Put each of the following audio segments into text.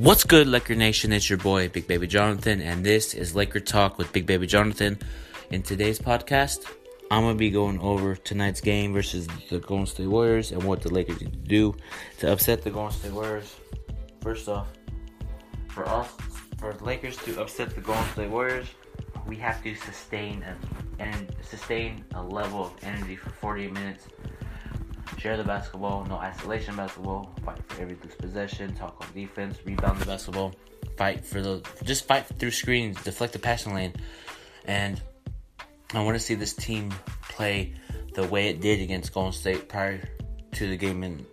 What's good, Laker Nation? It's your boy, Big Baby Jonathan, and this is Laker Talk with Big Baby Jonathan. In today's podcast, I'm going to be going over tonight's game versus the Golden State Warriors and what the Lakers need to do to upset the Golden State Warriors. First off, for us, for the Lakers to upset the Golden State Warriors, we have to sustain a, and sustain a level of energy for 48 minutes share the basketball, no isolation basketball, fight for every loose possession, talk on defense, rebound the basketball, fight for the just fight through screens, deflect the passing lane, and I want to see this team play the way it did against Golden State prior to the game in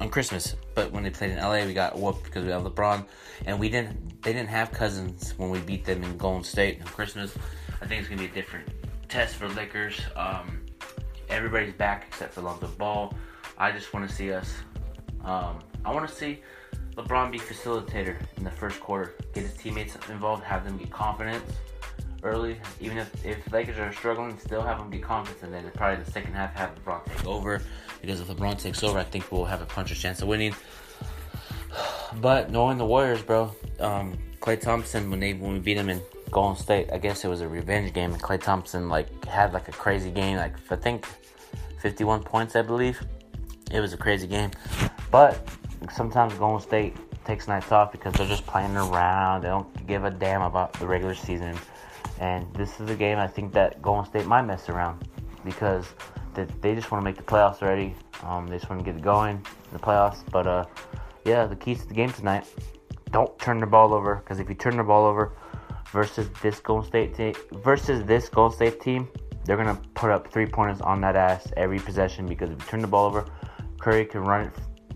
on Christmas. But when they played in LA, we got whooped because we have LeBron, and we didn't. They didn't have Cousins when we beat them in Golden State on Christmas. I think it's gonna be a different test for Lakers. Um, everybody's back except for Lonzo Ball. I just want to see us. Um, I want to see LeBron be facilitator in the first quarter, get his teammates involved, have them get confidence early. Even if if Lakers are struggling, still have them get confidence, and then probably the second half have LeBron take over. Because if LeBron takes over, I think we'll have a puncher's chance of winning. But knowing the Warriors, bro, um, Klay Thompson when they when we beat them in Golden State, I guess it was a revenge game, and Klay Thompson like had like a crazy game. Like I think 51 points, I believe. It was a crazy game. But sometimes Golden State takes nights off because they're just playing around. They don't give a damn about the regular season. And this is a game I think that Golden State might mess around because they just want to make the playoffs already. Um, they just want to get it going in the playoffs. But uh, yeah, the keys to the game tonight: don't turn the ball over because if you turn the ball over versus this Golden State team versus this Golden State team, they're gonna put up three pointers on that ass every possession because if you turn the ball over, Curry can run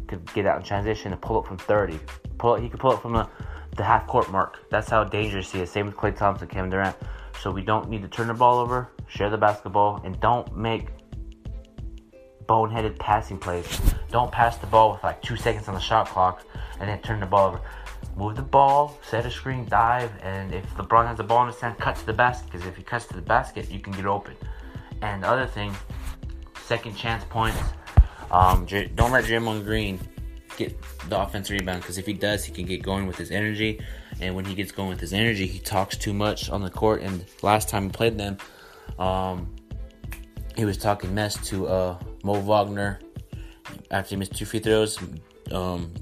could get out in transition and pull up from 30. Pull up, he could pull it from the, the half court mark. That's how dangerous he is. Same with Klay Thompson, Kevin Durant. So we don't need to turn the ball over, share the basketball, and don't make boneheaded passing plays. Don't pass the ball with like two seconds on the shot clock and then turn the ball over move the ball, set a screen, dive, and if LeBron has the ball in his hand, cut to the basket. Because if he cuts to the basket, you can get open. And the other thing, second chance points. Um, don't let Draymond Green get the offensive rebound because if he does, he can get going with his energy. And when he gets going with his energy, he talks too much on the court. And last time we played them, um, he was talking mess to uh, Mo Wagner after he missed two free throws. Um,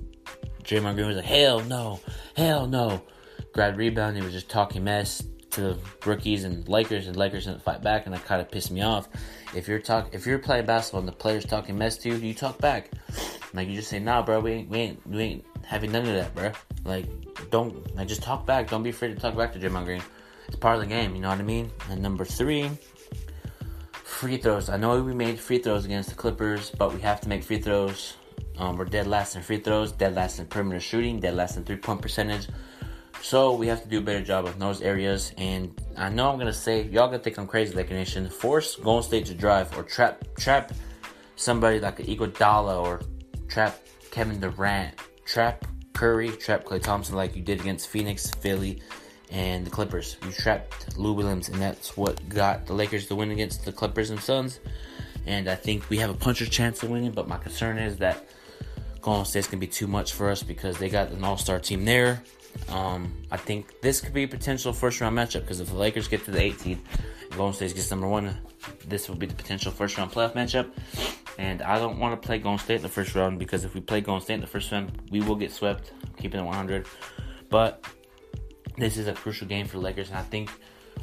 Draymond Green was like, hell no, hell no. Grabbed rebound, he was just talking mess to the rookies and Lakers, and Lakers didn't fight back, and that kind of pissed me off. If you're talk, if you're playing basketball and the players talking mess to you, you talk back. Like you just say, nah, bro, we ain't, we ain't, we ain't having none of that, bro. Like, don't, like, just talk back. Don't be afraid to talk back to Draymond Green. It's part of the game, you know what I mean? And number three, free throws. I know we made free throws against the Clippers, but we have to make free throws um, we're dead last in free throws, dead last in perimeter shooting, dead last in three point percentage. So we have to do a better job of those areas. And I know I'm gonna say y'all gonna think I'm crazy, like nation. Force Golden State to drive or trap trap somebody like an Iguodala or trap Kevin Durant, trap Curry, trap Klay Thompson like you did against Phoenix, Philly, and the Clippers. You trapped Lou Williams, and that's what got the Lakers to win against the Clippers and Suns. And I think we have a puncher's chance of winning, but my concern is that Golden State's gonna be too much for us because they got an all-star team there. Um, I think this could be a potential first round matchup because if the Lakers get to the 18th Golden State gets number one, this will be the potential first round playoff matchup. And I don't want to play Golden State in the first round because if we play Golden State in the first round, we will get swept, keeping it 100. But this is a crucial game for the Lakers, and I think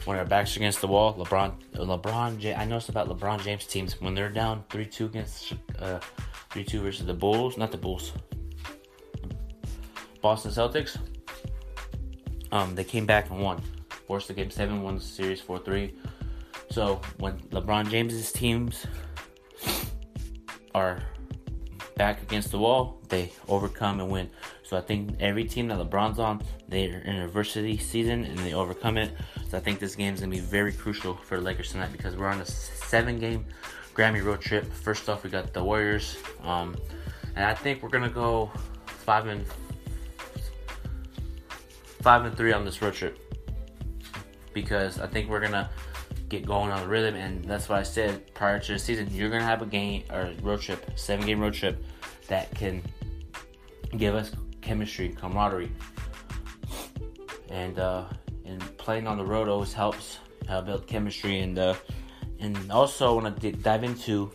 when our backs are against the wall, LeBron, LeBron, I noticed about LeBron James teams when they're down three two against uh, three two versus the Bulls, not the Bulls, Boston Celtics. Um, they came back and won, forced the game seven, won the series four three. So when LeBron James's teams are back against the wall, they overcome and win. So I think every team that LeBron's on, they're in adversity season and they overcome it. So I think this game is gonna be very crucial for the Lakers tonight because we're on a seven-game Grammy road trip. First off, we got the Warriors, um, and I think we're gonna go five and five and three on this road trip because I think we're gonna get going on the rhythm, and that's what I said prior to the season. You're gonna have a game or road trip, seven game road trip that can give us chemistry, camaraderie. and uh, and playing on the road always helps uh, build chemistry and uh, and also I want to d- dive into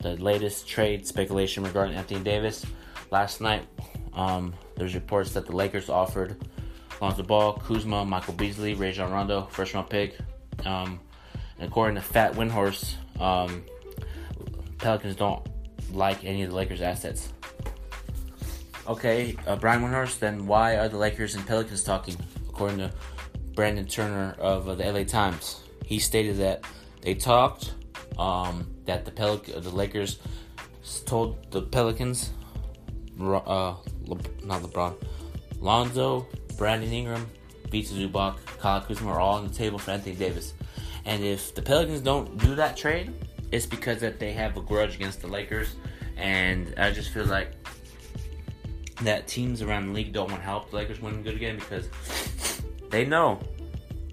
the latest trade speculation regarding Anthony Davis. Last night, um, there's reports that the Lakers offered Lonzo Ball, Kuzma, Michael Beasley, Rajon Rondo, first round pick. Um, and according to Fat Windhorst, um, Pelicans don't like any of the Lakers' assets. Okay, uh, Brian Windhorst, then why are the Lakers and Pelicans talking? According to Brandon Turner of uh, the LA Times, he stated that they talked, um, that the Pelic- the Lakers told the Pelicans, uh, Le- not LeBron, Lonzo, Brandon Ingram, Vita Zubac, Kyle Kuzma are all on the table for Anthony Davis. And if the Pelicans don't do that trade, it's because that they have a grudge against the Lakers. And I just feel like that teams around the league don't want to help the Lakers win good again because they know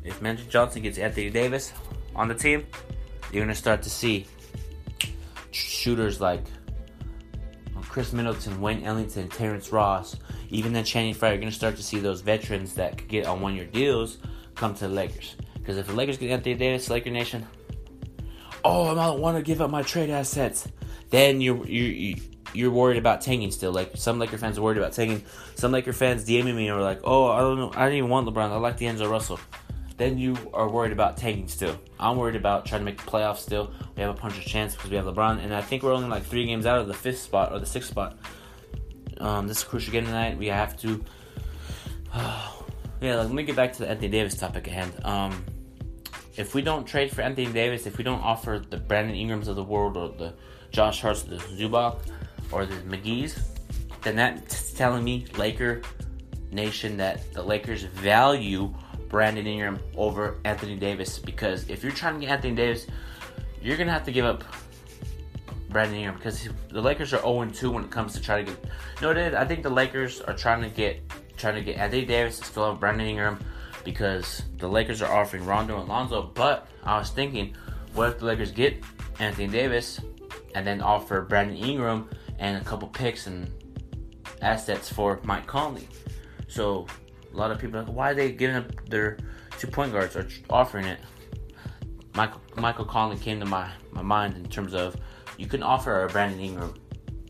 if Magic Johnson gets Anthony Davis on the team, you're to start to see shooters like Khris Middleton, Wayne Ellington, Terrence Ross, even then Channing Frye, you're going to start to see those veterans that could get on one year deals come to the Lakers. Because if the Lakers get Anthony Davis, Laker Nation, oh, I don't want to give up my trade assets. Then you're you you're worried about tanking still. Like some Laker fans are worried about tanking. Some Laker fans DMing me were like, "Oh, I don't know, I didn't even want LeBron. I like D'Angelo Russell." Then you are worried about tanking still. I'm worried about trying to make the playoffs still. We have a punch of chance because we have LeBron, and I think we're only like three games out of the fifth spot or the sixth spot. Um, this is crucial game tonight. We have to. Yeah, let me get back to the Anthony Davis topic at hand. Um, if we don't trade for Anthony Davis, if we don't offer the Brandon Ingrams of the world or the Josh Harts, the Zubac, or the McGee's, then that's telling me, Laker Nation, that the Lakers value Brandon Ingram over Anthony Davis. Because if you're trying to get Anthony Davis, you're to have to give up Brandon Ingram because the Lakers are 0 2 when it comes to trying to get. You know I think the Lakers are trying to get trying to get Anthony Davis to fill out Brandon Ingram because the Lakers are offering Rondo and Lonzo. But I was thinking, what if the Lakers get Anthony Davis and then offer Brandon Ingram and a couple picks and assets for Mike Conley? So a lot of people are like, why are they giving up their two point guards or offering it? Michael Michael Conley came to my, my mind in terms of you can offer a Brandon Ingram,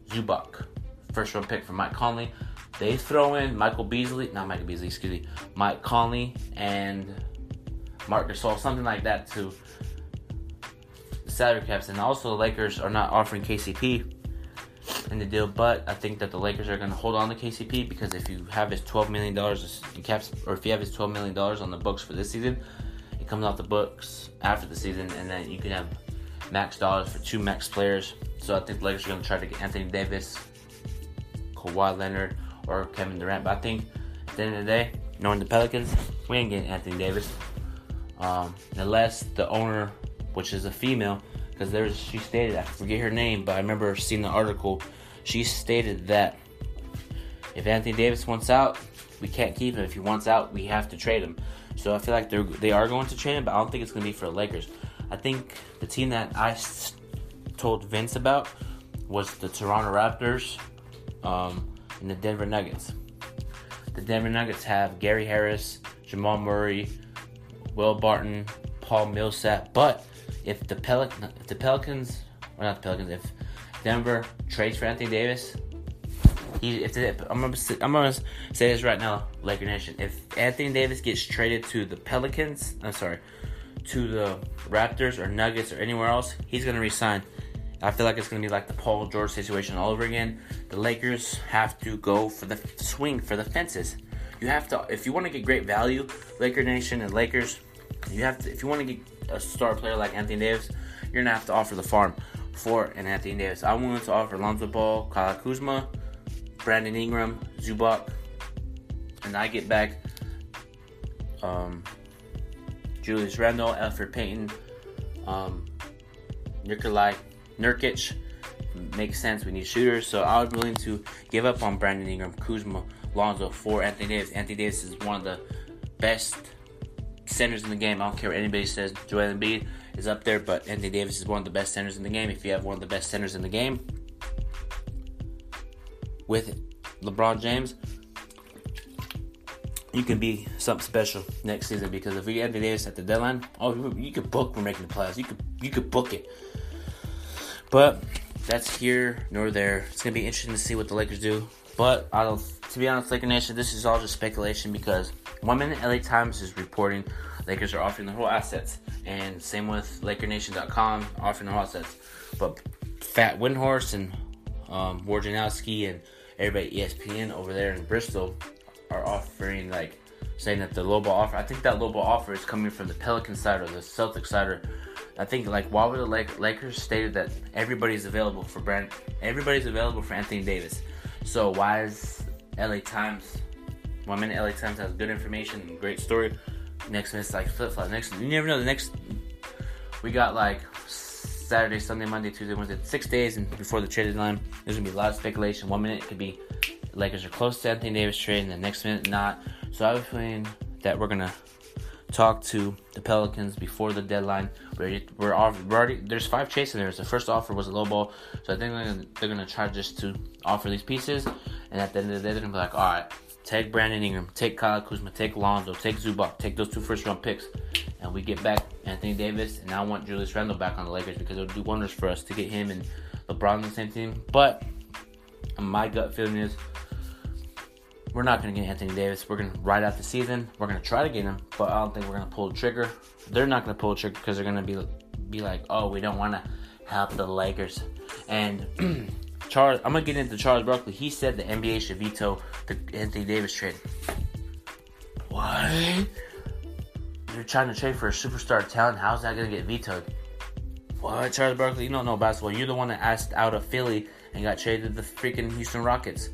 Zubac, first round pick for Mike Conley. They throw in Michael Beasley, not Michael Beasley, excuse me, Mike Conley and Marc Gasol, something like that to the salary caps. And also, the Lakers are not offering KCP in the deal, but I think that the Lakers are going to hold on to KCP because if you have his $12 million in caps, or if you have his $12 million on the books for this season, it comes off the books after the season, and then you can have max dollars for two max players. So I think the Lakers are going to try to get Anthony Davis, Kawhi Leonard, or Kevin Durant. But I think at the end of the day, knowing the Pelicans, we ain't getting Anthony Davis. Um, unless the owner, which is a female, because there's she stated I forget her name, but I remember seeing the article. She stated that if Anthony Davis wants out, we can't keep him. If he wants out, we have to trade him. So I feel like they're they are going to trade him, but I don't think it's going to be for the Lakers. I think the team that I told Vince about was the Toronto Raptors um, and the Denver Nuggets. The Denver Nuggets have Gary Harris, Jamal Murray, Will Barton, Paul Millsap. But if the Pelic- if the Pelicans, or not the Pelicans, if Denver trades for Anthony Davis, he if I'm gonna I'm gonna say this right now, Laker Nation. If Anthony Davis gets traded to the Pelicans, I'm sorry, to the Raptors or Nuggets or anywhere else, he's gonna resign. I feel like it's gonna be like the Paul George situation all over again. The Lakers have to go for the swing for the fences. You have to if you want to get great value, Laker Nation and Lakers. You have to if you want to get a star player like Anthony Davis, you're gonna have to offer the farm for an Anthony Davis. I wanted to offer Lonzo Ball, Kyle Kuzma, Brandon Ingram, Zubac, and I get back um, Julius Randle, Elfrid Payton, um, Nikolai Nurkic. Makes sense. We need shooters, so I was willing to give up on Brandon Ingram, Kuzma, Lonzo for Anthony Davis. Anthony Davis is one of the best centers in the game. I don't care what anybody says. Joel Embiid is up there, but Anthony Davis is one of the best centers in the game. If you have one of the best centers in the game with LeBron James, you can be something special next season because if we get Anthony Davis at the deadline, oh, you could book we're making the playoffs. You could you could book it. But that's here nor there. It's gonna be interesting to see what the Lakers do. But I don't. To be honest, Laker Nation, this is all just speculation because one minute LA Times is reporting Lakers are offering their whole assets, and same with LakerNation.com offering their whole assets. But Fat Windhorst and um, Wojnarowski and everybody ESPN over there in Bristol are offering like saying that the low offer. I think that low offer is coming from the Pelican side or the Celtic side. Or I think like why would the Lakers stated that everybody's available for Brand, everybody's available for Anthony Davis. So why is LA Times? One minute LA Times has good information, great story. Next minute like flip flop. Next you never know. The next we got like Saturday, Sunday, Monday, Tuesday, Wednesday, six days and before the trade deadline. There's gonna be a lot of speculation. One minute it could be Lakers are close to Anthony Davis trade, and the next minute not. So I was feeling that we're gonna talk to the Pelicans before the deadline. We're we're, already there's five chasing there. The first offer was a low ball, so I think they're gonna, they're gonna try just to offer these pieces, and at the end of the day they're gonna be like, all right, take Brandon Ingram, take Kyle Kuzma, take Lonzo, take Zubac, take those two first round picks, and we get back Anthony Davis, and I want Julius Randle back on the Lakers because it'll do wonders for us to get him and LeBron on the same team. But my gut feeling is we're not going to get Anthony Davis. We're going to ride out the season. We're going to try to get him, but I don't think we're going to pull the trigger. They're not going to pull the trigger because they're going to be be like, oh, we don't want to help the Lakers. And Charles, I'm going to get into Charles Barkley. He said the NBA should veto the Anthony Davis trade. What? You're trying to trade for a superstar talent. How's that going to get vetoed? What, Charles Barkley? You don't know basketball. You're the one that asked out of Philly and got traded to the freaking Houston Rockets.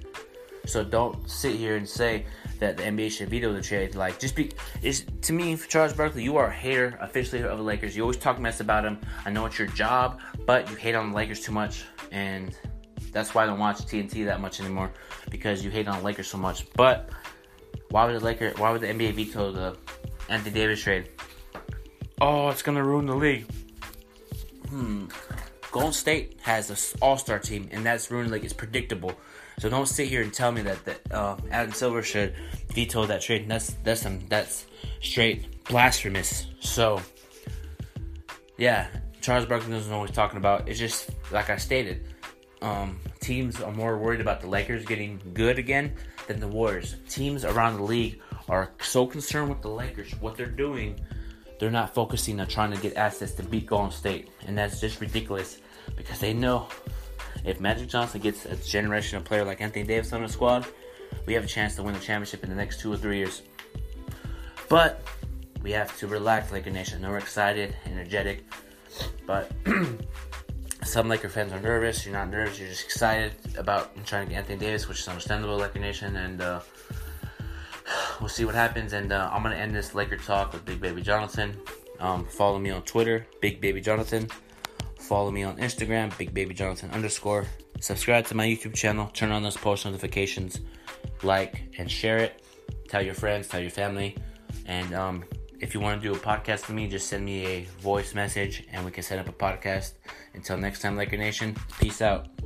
So don't sit here and say that the NBA should veto the trade. Like, just be. Is to me, Charles Barkley, you are a hater, officially of the Lakers. You always talk mess about them. I know it's your job, but you hate on the Lakers too much, and that's why I don't watch TNT that much anymore because you hate on the Lakers so much. But why would the Lakers? Why would the NBA veto the Anthony Davis trade? Oh, it's gonna ruin the league. Hmm. Golden State has an all-star team, and that's ruined like it's predictable. So don't sit here and tell me that, that uh, Adam Silver should veto that trade. That's that's some that's straight blasphemous. So yeah, Charles Barkley doesn't know what he's talking about. It's just like I stated. Um, teams are more worried about the Lakers getting good again than the Warriors. Teams around the league are so concerned with the Lakers, what they're doing. They're not focusing on trying to get assets to beat Golden State, and that's just ridiculous because they know if Magic Johnson gets a generational player like Anthony Davis on the squad, we have a chance to win the championship in the next two or three years. But we have to relax, Laker Nation. We're excited, energetic, but some Laker fans are nervous. You're not nervous. You're just excited about trying to get Anthony Davis, which is understandable, Laker Nation, and uh, we'll see what happens. And uh, I'm gonna end this Laker talk with Big Baby Jonathan. Um, follow me on Twitter, Big Baby Jonathan. Follow me on Instagram, Big Baby Jonathan underscore. Subscribe to my YouTube channel. Turn on those post notifications. Like and share it. Tell your friends. Tell your family. And um, if you want to do a podcast with me, just send me a voice message and we can set up a podcast. Until next time, Laker Nation. Peace out.